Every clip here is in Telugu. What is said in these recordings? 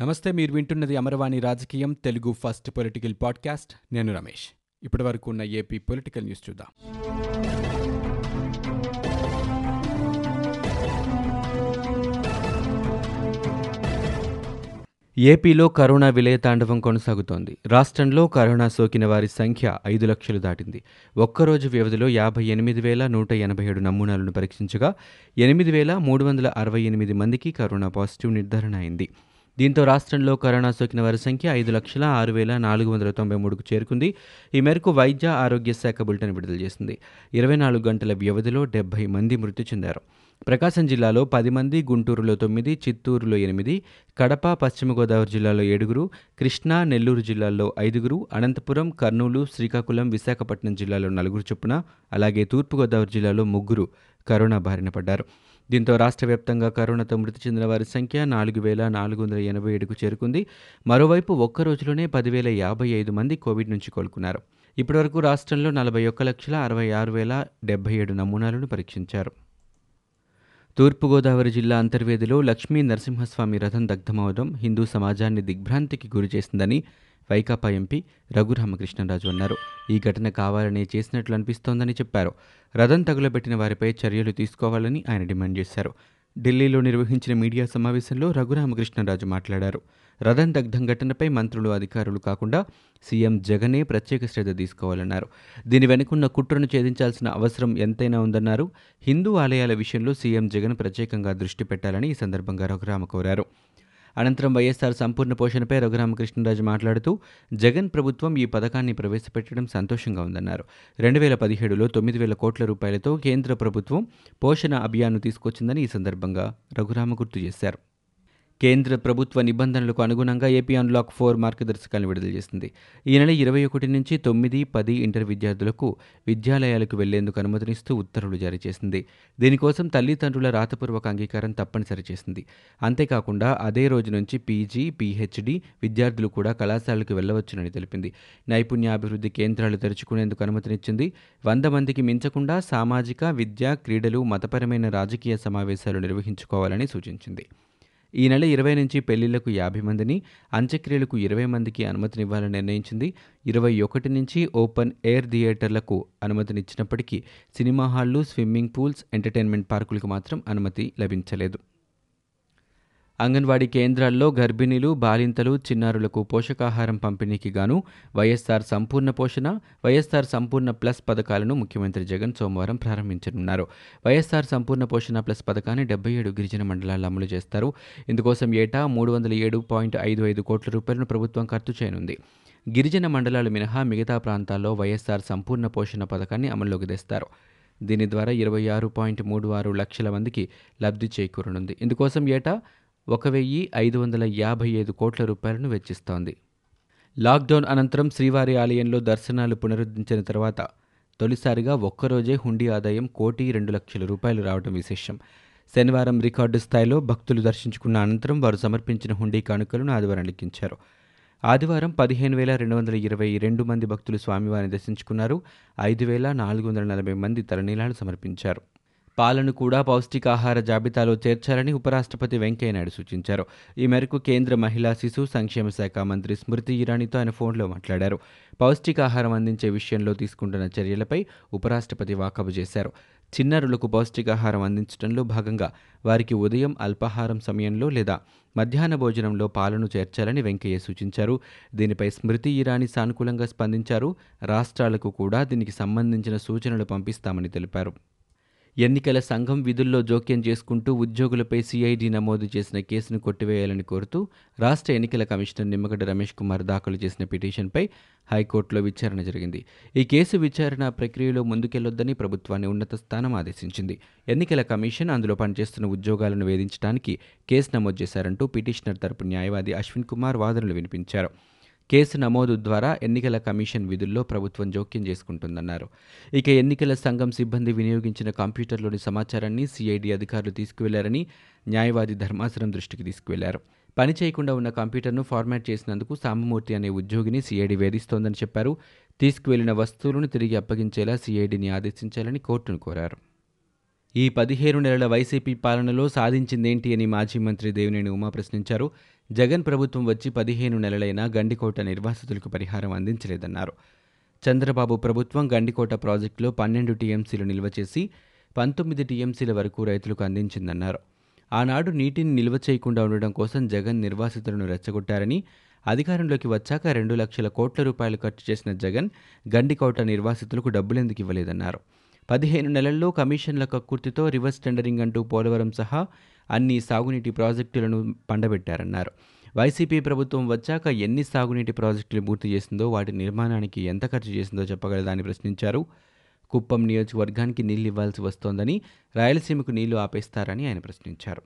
నమస్తే మీరు వింటున్నది అమరవాణి రాజకీయం తెలుగు ఫస్ట్ పొలిటికల్ పాడ్కాస్ట్. నేను రమేష్. ఇప్పటి వరకు ఉన్న ఏపీ పొలిటికల్ న్యూస్ చూద్దాం. ఏపీలో కరోనా విలయతాండవం కొనసాగుతోంది. రాష్ట్రంలో కరోనా సోకిన వారి సంఖ్య ఐదు లక్షలు దాటింది. ఒక్కరోజు వ్యవధిలో యాభై ఎనిమిది వేల నూట ఎనభై ఏడు నమూనాలను పరీక్షించగా ఎనిమిది వేల మూడు వందల అరవై ఎనిమిది మందికి కరోనా పాజిటివ్ నిర్ధారణ అయింది. దీంతో రాష్ట్రంలో కరోనా సోకిన వారి సంఖ్య ఐదు లక్షల ఆరు వేల నాలుగు వందల తొంభై మూడుకు చేరుకుంది. ఈ మేరకు వైద్య ఆరోగ్య శాఖ బులెటిన్ విడుదల చేసింది. ఇరవై నాలుగు గంటల వ్యవధిలో డెబ్బై మంది మృతి చెందారు. ప్రకాశం జిల్లాలో పది మంది గుంటూరులో తొమ్మిది చిత్తూరులో ఎనిమిది కడప పశ్చిమ గోదావరి జిల్లాలో ఏడుగురు కృష్ణా నెల్లూరు జిల్లాల్లో ఐదుగురు అనంతపురం కర్నూలు శ్రీకాకుళం విశాఖపట్నం జిల్లాలో నలుగురు చొప్పున అలాగే తూర్పుగోదావరి జిల్లాలో ముగ్గురు కరోనా బారిన పడ్డారు. దీంతో రాష్ట్ర వ్యాప్తంగా కరోనాతో మృతి చెందిన వారి సంఖ్య నాలుగు వేల నాలుగు వందల ఎనభై ఏడుకు చేరుకుంది. మరోవైపు ఒక్క రోజులోనే పదివేల యాభై ఐదు మంది కోవిడ్ నుంచి కోలుకున్నారు. ఇప్పటివరకు రాష్ట్రంలో నలభై ఒక్క లక్షల అరవై ఆరు వేల డెబ్బై ఏడు నమూనాలను పరీక్షించారు. తూర్పుగోదావరి జిల్లా అంతర్వేదిలో లక్ష్మీ నరసింహస్వామి రథం దగ్ధమవడం హిందూ సమాజాన్ని దిగ్భ్రాంతికి గురి చేసిందని వైకాపా ఎంపీ రఘురామకృష్ణరాజు అన్నారు. ఈ ఘటన కావాలనే చేసినట్లు అనిపిస్తోందని చెప్పారు. రథం తగులబెట్టిన వారిపై చర్యలు తీసుకోవాలని ఆయన డిమాండ్ చేశారు. ఢిల్లీలో నిర్వహించిన మీడియా సమావేశంలో రఘురామకృష్ణరాజు మాట్లాడారు. రథం దగ్ధం ఘటనపై మంత్రులు అధికారులు కాకుండా సీఎం జగనే ప్రత్యేక శ్రద్ధ తీసుకోవాలన్నారు. దీని వెనుకున్న కుట్రను ఛేదించాల్సిన అవసరం ఎంతైనా ఉందన్నారు. హిందూ ఆలయాల విషయంలో సీఎం జగన్ ప్రత్యేకంగా దృష్టి పెట్టాలని ఈ సందర్భంగా రఘురామ కోరారు. అనంతరం వైఎస్ఆర్ సంపూర్ణ పోషణపై రఘురామకృష్ణరాజు మాట్లాడుతూ జగన్ ప్రభుత్వం ఈ పథకాన్ని ప్రవేశపెట్టడం సంతోషంగా ఉందన్నారు. రెండు వేల పదిహేడులో తొమ్మిది వేల కోట్ల రూపాయలతో కేంద్ర ప్రభుత్వం పోషణ అభియాన్ను తీసుకొచ్చిందని ఈ సందర్భంగా రఘురామ గుర్తు చేశారు. కేంద్ర ప్రభుత్వ నిబంధనలకు అనుగుణంగా ఏపీ అన్లాక్ ఫోర్ మార్గదర్శకాలను విడుదల చేసింది. ఈ నెల ఇరవై ఒకటి నుంచి తొమ్మిది పది ఇంటర్ విద్యార్థులకు విద్యాలయాలకు వెళ్ళేందుకు అనుమతినిస్తూ ఉత్తర్వులు జారీ చేసింది. దీనికోసం తల్లిదండ్రుల రాతపూర్వక అంగీకారం తప్పనిసరి చేసింది. అంతేకాకుండా అదే రోజు నుంచి పీజీ పీహెచ్డీ విద్యార్థులు కూడా కళాశాలకు వెళ్ళవచ్చునని తెలిపింది. నైపుణ్యాభివృద్ధి కేంద్రాలు తెరుచుకునేందుకు అనుమతినిచ్చింది. వంద మందికి మించకుండా సామాజిక విద్య క్రీడలు మతపరమైన రాజకీయ సమావేశాలు నిర్వహించుకోవాలని సూచించింది. ఈ నెల ఇరవై నుంచి పెళ్ళిళ్ళకు యాభై మందిని అంత్యక్రియలకు ఇరవై మందికి అనుమతినివ్వాలని నిర్ణయించింది. ఇరవై ఒకటి నుంచి ఓపెన్ ఎయిర్ థియేటర్లకు అనుమతినిచ్చినప్పటికీ సినిమా హాళ్ళు స్విమ్మింగ్ పూల్స్ ఎంటర్టైన్మెంట్ పార్కులకు మాత్రం అనుమతి లభించలేదు. అంగన్వాడీ కేంద్రాల్లో గర్భిణీలు బాలింతలు చిన్నారులకు పోషకాహారం పంపిణీకి గాను వైఎస్ఆర్ సంపూర్ణ పోషణ వైఎస్ఆర్ సంపూర్ణ ప్లస్ పథకాలను ముఖ్యమంత్రి జగన్ సోమవారం ప్రారంభించనున్నారు. వైఎస్ఆర్ సంపూర్ణ పోషణ ప్లస్ పథకాన్ని డెబ్బై ఏడు గిరిజన మండలాల్లో అమలు చేస్తారు. ఇందుకోసం ఏటా మూడు వందల ఏడు పాయింట్ ఐదు ఐదు కోట్ల రూపాయలను ప్రభుత్వం ఖర్చు చేయనుంది. గిరిజన మండలాలు మినహా మిగతా ప్రాంతాల్లో వైఎస్ఆర్ సంపూర్ణ పోషణ పథకాన్ని అమల్లోకి తెస్తారు. దీని ద్వారా ఇరవై ఆరు పాయింట్ మూడు ఆరు లక్షల మందికి లబ్ధి చేకూరనుంది. ఇందుకోసం ఏటా ఒక వెయ్యి ఐదు వందల యాభై ఐదు కోట్ల రూపాయలను వెచ్చిస్తోంది. లాక్డౌన్ అనంతరం శ్రీవారి ఆలయంలో దర్శనాలు పునరుద్ధరించిన తర్వాత తొలిసారిగా ఒక్కరోజే హుండీ ఆదాయం కోటి రెండు లక్షల రూపాయలు రావడం విశేషం. శనివారం రికార్డు స్థాయిలో భక్తులు దర్శించుకున్న అనంతరం వారు సమర్పించిన హుండీ కానుకలను ఆదివారం లెక్కించారు ఆదివారం పదిహేను వేల రెండు వందల ఇరవై రెండు మంది భక్తులు స్వామివారిని దర్శించుకున్నారు. ఐదు వేల నాలుగు వందల నలభై మంది తలనీలాలు సమర్పించారు. పాలను కూడా పౌష్టికాహార జాబితాలో చేర్చాలని ఉపరాష్ట్రపతి వెంకయ్యనాయుడు సూచించారు. ఈ మేరకు కేంద్ర మహిళా శిశు సంక్షేమ శాఖ మంత్రి స్మృతి ఇరానీతో ఆయన ఫోన్లో మాట్లాడారు. పౌష్టికాహారం అందించే విషయంలో తీసుకుంటున్న చర్యలపై ఉపరాష్ట్రపతి వాకబు చేశారు. చిన్నారులకు పౌష్టికాహారం అందించడంలో భాగంగా వారికి ఉదయం అల్పాహారం సమయంలో లేదా మధ్యాహ్న భోజనంలో పాలను చేర్చాలని వెంకయ్య సూచించారు. దీనిపై స్మృతి ఇరానీ సానుకూలంగా స్పందించారు. రాష్ట్రాలకు కూడా దీనికి సంబంధించిన సూచనలు పంపిస్తామని తెలిపారు. ఎన్నికల సంఘం విధుల్లో జోక్యం చేసుకుంటూ ఉద్యోగులపై సిఐడి నమోదు చేసిన కేసును కొట్టివేయాలని కోరుతూ రాష్ట్ర ఎన్నికల కమిషనర్ నిమ్మగడ్డ రమేష్ కుమార్ దాఖలు చేసిన పిటిషన్పై హైకోర్టులో విచారణ జరిగింది. ఈ కేసు విచారణ ప్రక్రియలో ముందుకెళ్ళొద్దని ప్రభుత్వాన్ని ఉన్నత స్థానం ఆదేశించింది. ఎన్నికల కమిషన్ అందులో పనిచేస్తున్న ఉద్యోగాలను వేధించడానికి కేసు నమోదు చేశారంటూ పిటిషనర్ తరపు న్యాయవాది అశ్విన్ కుమార్ వాదనలు వినిపించారు. కేసు నమోదు ద్వారా ఎన్నికల కమిషన్ విధుల్లో ప్రభుత్వం జోక్యం చేసుకుంటుందన్నారు. ఇక ఎన్నికల సంఘం సిబ్బంది వినియోగించిన కంప్యూటర్లోని సమాచారాన్ని సిఐడి అధికారులు తీసుకువెళ్ళారని న్యాయవాది ధర్మాసనం దృష్టికి తీసుకువెళ్ళారు. పని చేయకుండా ఉన్న కంప్యూటర్ను ఫార్మాట్ చేసినందుకు సాంబమూర్తి అనే ఉద్యోగిని సిఐడి వేధిస్తోందని చెప్పారు. తీసుకువెళ్ళిన వస్తువులను తిరిగి అప్పగించేలా సిఐడిని ఆదేశించాలని కోర్టును కోరారు. ఈ పదిహేను నెలల వైసీపీ పాలనలో సాధించిందేంటి అని మాజీ మంత్రి దేవినేని ఉమా ప్రశ్నించారు. జగన్ ప్రభుత్వం వచ్చి పదిహేను నెలలైనా గండికోట నిర్వాసితులకు పరిహారం అందించలేదన్నారు. చంద్రబాబు ప్రభుత్వం గండికోట ప్రాజెక్టులో పన్నెండు టీఎంసీలు నిల్వ చేసి పంతొమ్మిది టీఎంసీల వరకు రైతులకు అందించిందన్నారు. ఆనాడు నీటిని నిల్వ చేయకుండా ఉండడం కోసం జగన్ నిర్వాసితులను రెచ్చగొట్టారని అధికారంలోకి వచ్చాక రెండు లక్షల కోట్ల రూపాయలు ఖర్చు చేసిన జగన్ గండికోట నిర్వాసితులకు డబ్బులెందుకు ఇవ్వలేదన్నారు. పదిహేను నెలల్లో కమిషన్ల కక్కుర్తితో రివర్స్ టెండరింగ్ అంటూ పోలవరం సహా అన్ని సాగునీటి ప్రాజెక్టులను పండబెట్టారన్నారు. వైసీపీ ప్రభుత్వం వచ్చాక ఎన్ని సాగునీటి ప్రాజెక్టులు పూర్తి చేసిందో వాటి నిర్మాణానికి ఎంత ఖర్చు చేసిందో చెప్పగలదని ప్రశ్నించారు. కుప్పం నియోజకవర్గానికి నీళ్ళు ఇవ్వాల్సి వస్తోందని రాయలసీమకు నీళ్ళు ఆపేస్తారని ఆయన ప్రశ్నించారు.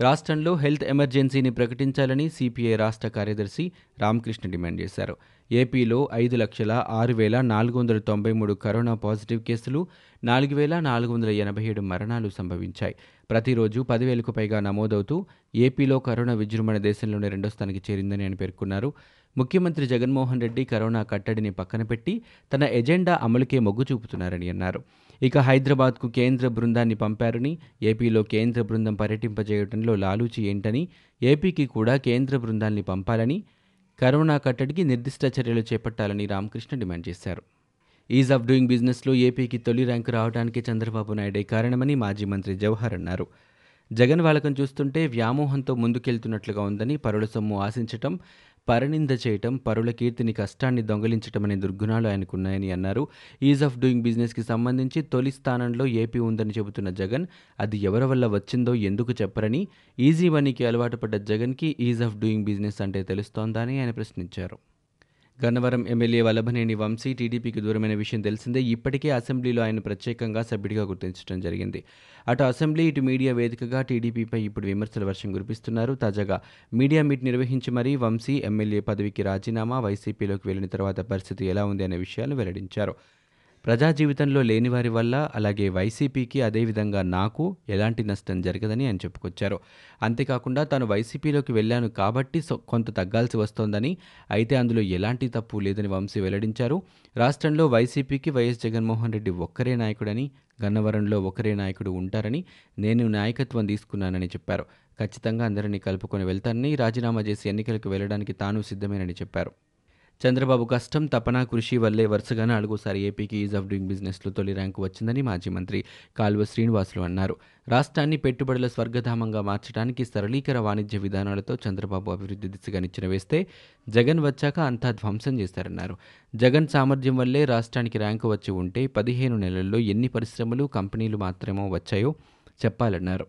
రాష్ట్రంలో హెల్త్ ఎమర్జెన్సీని ప్రకటించాలని సిపిఐ రాష్ట్ర కార్యదర్శి రామకృష్ణ డిమాండ్ చేశారు. ఏపీలో ఐదు లక్షల ఆరు వేల నాలుగు వందల తొంభై మూడు కరోనా పాజిటివ్ కేసులు నాలుగు వేల నాలుగు వందల ఎనభై ఏడు మరణాలు సంభవించాయి. ప్రతిరోజు పదివేలకు పైగా నమోదవుతూ ఏపీలో కరోనా విజృంభణ దేశంలోనే రెండో స్థానికి చేరిందని ఆయన పేర్కొన్నారు. ముఖ్యమంత్రి జగన్మోహన్ రెడ్డి కరోనా కట్టడిని పక్కన పెట్టి తన ఎజెండా అమలుకే మొగ్గు చూపుతున్నారని అన్నారు. ఇక హైదరాబాద్కు కేంద్ర బృందాన్ని పంపారని ఏపీలో కేంద్ర బృందం పర్యటింపజేయడంలో లాలూచి ఏంటని ఏపీకి కూడా కేంద్ర బృందాన్ని పంపాలని కరోనా కట్టడికి నిర్దిష్ట చర్యలు చేపట్టాలని రామకృష్ణ డిమాండ్ చేశారు. ఈజ్ ఆఫ్ డూయింగ్ బిజినెస్లో ఏపీకి తొలి ర్యాంకు రావడానికి చంద్రబాబు నాయుడే కారణమని మాజీ మంత్రి జవహర్ అన్నారు. జగన్ వాలకం చూస్తుంటే వ్యామోహంతో ముందుకెళ్తున్నట్లుగా ఉందని పరుల సొమ్ము ఆశించటం పరనింద చేయటం పరుల కీర్తిని కష్టాన్ని దొంగలించటం అనే దుర్గుణాలు ఆయనకున్నాయని అన్నారు. ఈజ్ ఆఫ్ డూయింగ్ బిజినెస్కి సంబంధించి తొలి స్థానంలో ఏపీ ఉందని చెబుతున్న జగన్ అది ఎవరి వల్ల వచ్చిందో ఎందుకు చెప్పరని ఈజీ మనీకి అలవాటు పడ్డ జగన్కి ఈజ్ ఆఫ్ డూయింగ్ బిజినెస్ అంటే తెలుస్తోందా అని ఆయన ప్రశ్నించారు. గన్నవరం ఎమ్మెల్యే వల్లభనేని వంశీ టీడీపీకి దూరమైన విషయం తెలిసిందే. ఇప్పటికే అసెంబ్లీలో ఆయన ప్రత్యేకంగా సభ్యుడిగా గుర్తించడం జరిగింది. అటు అసెంబ్లీ ఇటు మీడియా వేదికగా టీడీపీపై ఇప్పుడు విమర్శల వర్షం కురిపిస్తున్నారు. తాజాగా మీడియా మీట్ నిర్వహించి మరీ వంశీ ఎమ్మెల్యే పదవికి రాజీనామా వైసీపీలోకి వెళ్ళిన తర్వాత పరిస్థితి ఎలా ఉంది అనే విషయాలు వెల్లడించారు. ప్రజా జీవితంలో లేని వారి వల్ల అలాగే వైసీపీకి అదేవిధంగా నాకు ఎలాంటి నష్టం జరగదని ఆయన చెప్పుకొచ్చారు. అంతేకాకుండా తాను వైసీపీలోకి వెళ్ళాను కాబట్టి కొంత తగ్గాల్సి వస్తోందని అయితే అందులో ఎలాంటి తప్పు లేదని వంశీ వెల్లడించారు. రాష్ట్రంలో వైసీపీకి వైఎస్ జగన్మోహన్ రెడ్డి ఒక్కరే నాయకుడని గన్నవరంలో ఒకరే నాయకుడు ఉంటారని నేను నాయకత్వం తీసుకున్నానని చెప్పారు. ఖచ్చితంగా అందరినీ కలుపుకొని వెళ్తానని రాజీనామా చేసి ఎన్నికలకు వెళ్ళడానికి తాను సిద్ధమేనని చెప్పారు. చంద్రబాబు కష్టం తపన కృషి వల్లే వరుసగా నాలుగోసారి ఏపీకి ఈజ్ ఆఫ్ డూయింగ్ బిజినెస్లో తొలి ర్యాంకు వచ్చిందని మాజీ మంత్రి కాల్వ శ్రీనివాసులు అన్నారు. రాష్ట్రాన్ని పెట్టుబడుల స్వర్గధామంగా మార్చడానికి సరళీకర వాణిజ్య విధానాలతో చంద్రబాబు అభివృద్ధి దిశగా నిచ్చెన వేస్తే జగన్ వచ్చాక అంతా ధ్వంసం చేశారన్నారు జగన్ సామర్థ్యం వల్లే రాష్ట్రానికి ర్యాంకు వచ్చి ఉంటే పదిహేను నెలల్లో ఎన్ని పరిశ్రమలు కంపెనీలు మాత్రమో వచ్చాయో చెప్పాలన్నారు.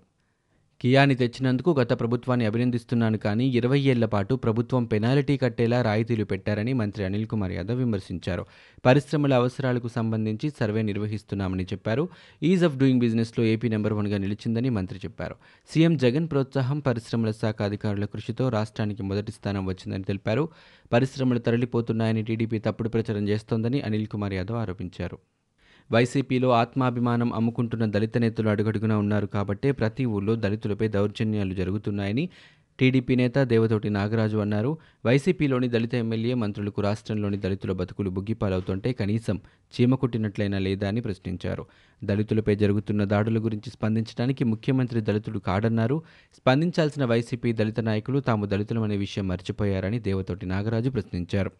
కియాని తెచ్చినందుకు గత ప్రభుత్వాన్ని అభినందిస్తున్నాను కానీ ఇరవై ఏళ్ళ పాటు ప్రభుత్వం పెనాల్టీ కట్టేలా రాయితీలు పెట్టారని మంత్రి అనిల్ కుమార్ యాదవ్ విమర్శించారు. పరిశ్రమల అవసరాలకు సంబంధించి సర్వే నిర్వహిస్తున్నామని చెప్పారు. ఈజ్ ఆఫ్ డూయింగ్ బిజినెస్లో ఏపీ నెంబర్ వన్గా నిలిచిందని మంత్రి చెప్పారు. సీఎం జగన్ ప్రోత్సాహం పరిశ్రమల శాఖ అధికారుల కృషితో రాష్ట్రానికి మొదటి స్థానం వచ్చిందని తెలిపారు. పరిశ్రమలు తరలిపోతున్నాయని టీడీపీ తప్పుడు ప్రచారం చేస్తోందని అనిల్ కుమార్ యాదవ్ ఆరోపించారు. వైసీపీలో ఆత్మాభిమానం అమ్ముకుంటున్న దళిత నేతలు అడుగడుగునా ఉన్నారు కాబట్టే ప్రతి ఊళ్ళో దళితులపై దౌర్జన్యాలు జరుగుతున్నాయని టీడీపీ నేత దేవతోటి నాగరాజు అన్నారు. వైసీపీలోని దళిత ఎమ్మెల్యే మంత్రులకు రాష్ట్రంలోని దళితుల బతుకులు బుగ్గిపాలవుతుంటే కనీసం చీమ కుట్టినట్లయినా లేదా అని ప్రశ్నించారు. దళితులపై జరుగుతున్న దాడుల గురించి స్పందించడానికి ముఖ్యమంత్రి దళితుడు కాడన్నారు స్పందించాల్సిన వైసీపీ దళిత నాయకులు తాము దళితులమనే విషయం మర్చిపోయారని దేవతోటి నాగరాజు ప్రశ్నించారు.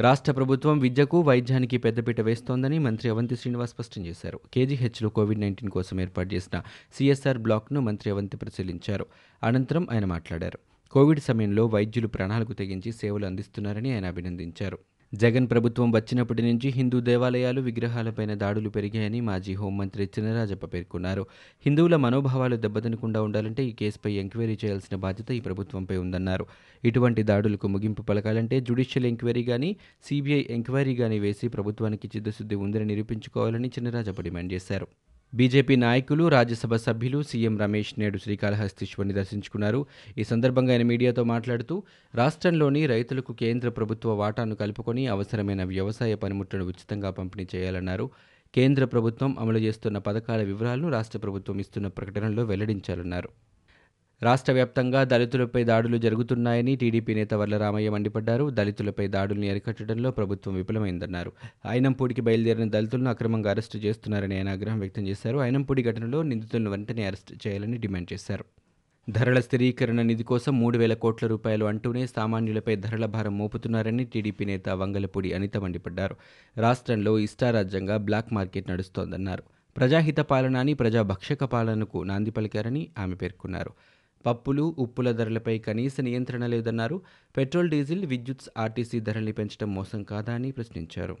రాష్ట్ర ప్రభుత్వం విద్యకు వైద్యానికి పెద్దపీట వేస్తోందని మంత్రి అవంతి శ్రీనివాస్ స్పష్టం చేశారు. కేజీహెచ్లో కోవిడ్ నైన్టీన్ కోసం ఏర్పాటు చేసిన సిఎస్ఆర్ బ్లాక్ను మంత్రి అవంతి పరిశీలించారు. అనంతరం ఆయన మాట్లాడారు. కోవిడ్ సమయంలో వైద్యులు ప్రాణాలకు తెగించి సేవలు అందిస్తున్నారని ఆయన అభినందించారు. జగన్ ప్రభుత్వం వచ్చినప్పటి నుంచి హిందూ దేవాలయాలు విగ్రహాలపైన దాడులు పెరిగాయని మాజీ హోంమంత్రి చినరాజప్ప పేర్కొన్నారు. హిందువుల మనోభావాలు దెబ్బతినకుండా ఉండాలంటే ఈ కేసుపై ఎంక్వైరీ చేయాల్సిన బాధ్యత ఈ ప్రభుత్వంపై ఉందన్నారు. ఇటువంటి దాడులకు ముగింపు పలకాలంటే జ్యుడిషియల్ ఎంక్వైరీ కానీ సిబిఐ ఎంక్వైరీ కానీ వేసి ప్రభుత్వానికి చిత్తశుద్ధి ఉందని నిరూపించుకోవాలని చినరాజప్ప డిమాండ్ చేశారు. బీజేపీ నాయకులు రాజ్యసభ సభ్యులు సీఎం రమేష్ నేడు శ్రీకాళహస్తీశ్వరిని దర్శించుకున్నారు. ఈ సందర్భంగా ఆయన మీడియాతో మాట్లాడుతూ రాష్ట్రంలోని రైతులకు కేంద్ర ప్రభుత్వ వాటాను కలుపుకొని అవసరమైన వ్యవసాయ పనిముట్లను ఉచితంగా పంపిణీ చేయాలన్నారు. కేంద్ర ప్రభుత్వం అమలు చేస్తున్న పథకాల వివరాలను రాష్ట్ర ప్రభుత్వం ఇస్తున్న ప్రకటనలో వెల్లడించాలన్నారు. రాష్ట్ర వ్యాప్తంగా దళితులపై దాడులు జరుగుతున్నాయని టీడీపీ నేత వర్లరామయ్య మండిపడ్డారు. దళితులపై దాడుల్ని అరికట్టడంలో ప్రభుత్వం విఫలమైందన్నారు. ఐనంపూడికి బయలుదేరిన దళితులను అక్రమంగా అరెస్టు చేస్తున్నారని ఆయన ఆగ్రహం వ్యక్తం చేశారు. ఐనంపూడి ఘటనలో నిందితులను వెంటనే అరెస్టు చేయాలని డిమాండ్ చేశారు. ధరల స్థిరీకరణ నిధి కోసం మూడు వేల కోట్ల రూపాయలు అంటూనే సామాన్యులపై ధరల భారం మోపుతున్నారని టీడీపీ నేత వంగలపూడి అనిత మండిపడ్డారు. రాష్ట్రంలో ఇష్టారాజ్యంగా బ్లాక్ మార్కెట్ నడుస్తోందన్నారు. ప్రజాహిత పాలన అని ప్రజాభక్షక పాలనకు నాంది పలికారని ఆమె పేర్కొన్నారు. పప్పులు ఉప్పుల ధరలపై కనీస నియంత్రణ లేదన్నారు. పెట్రోల్ డీజిల్ విద్యుత్ ఆర్టీసీ ధరల్ని పెంచడం మోసం కాదా అని ప్రశ్నించారు.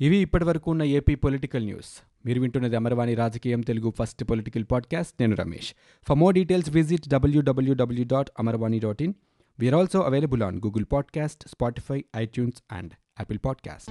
ఇవి ఇప్పటివరకు ఉన్న ఏపీ పొలిటికల్ న్యూస్. మీరు వింటున్నది అమర్వాణి రాజకీయం తెలుగు ఫస్ట్ పొలిటికల్ పాడ్కాస్ట్. నేను Ramesh. For more details visit WWW dot Amarvani dot in we are also available on Google podcast Spotify iTunes and Apple podcast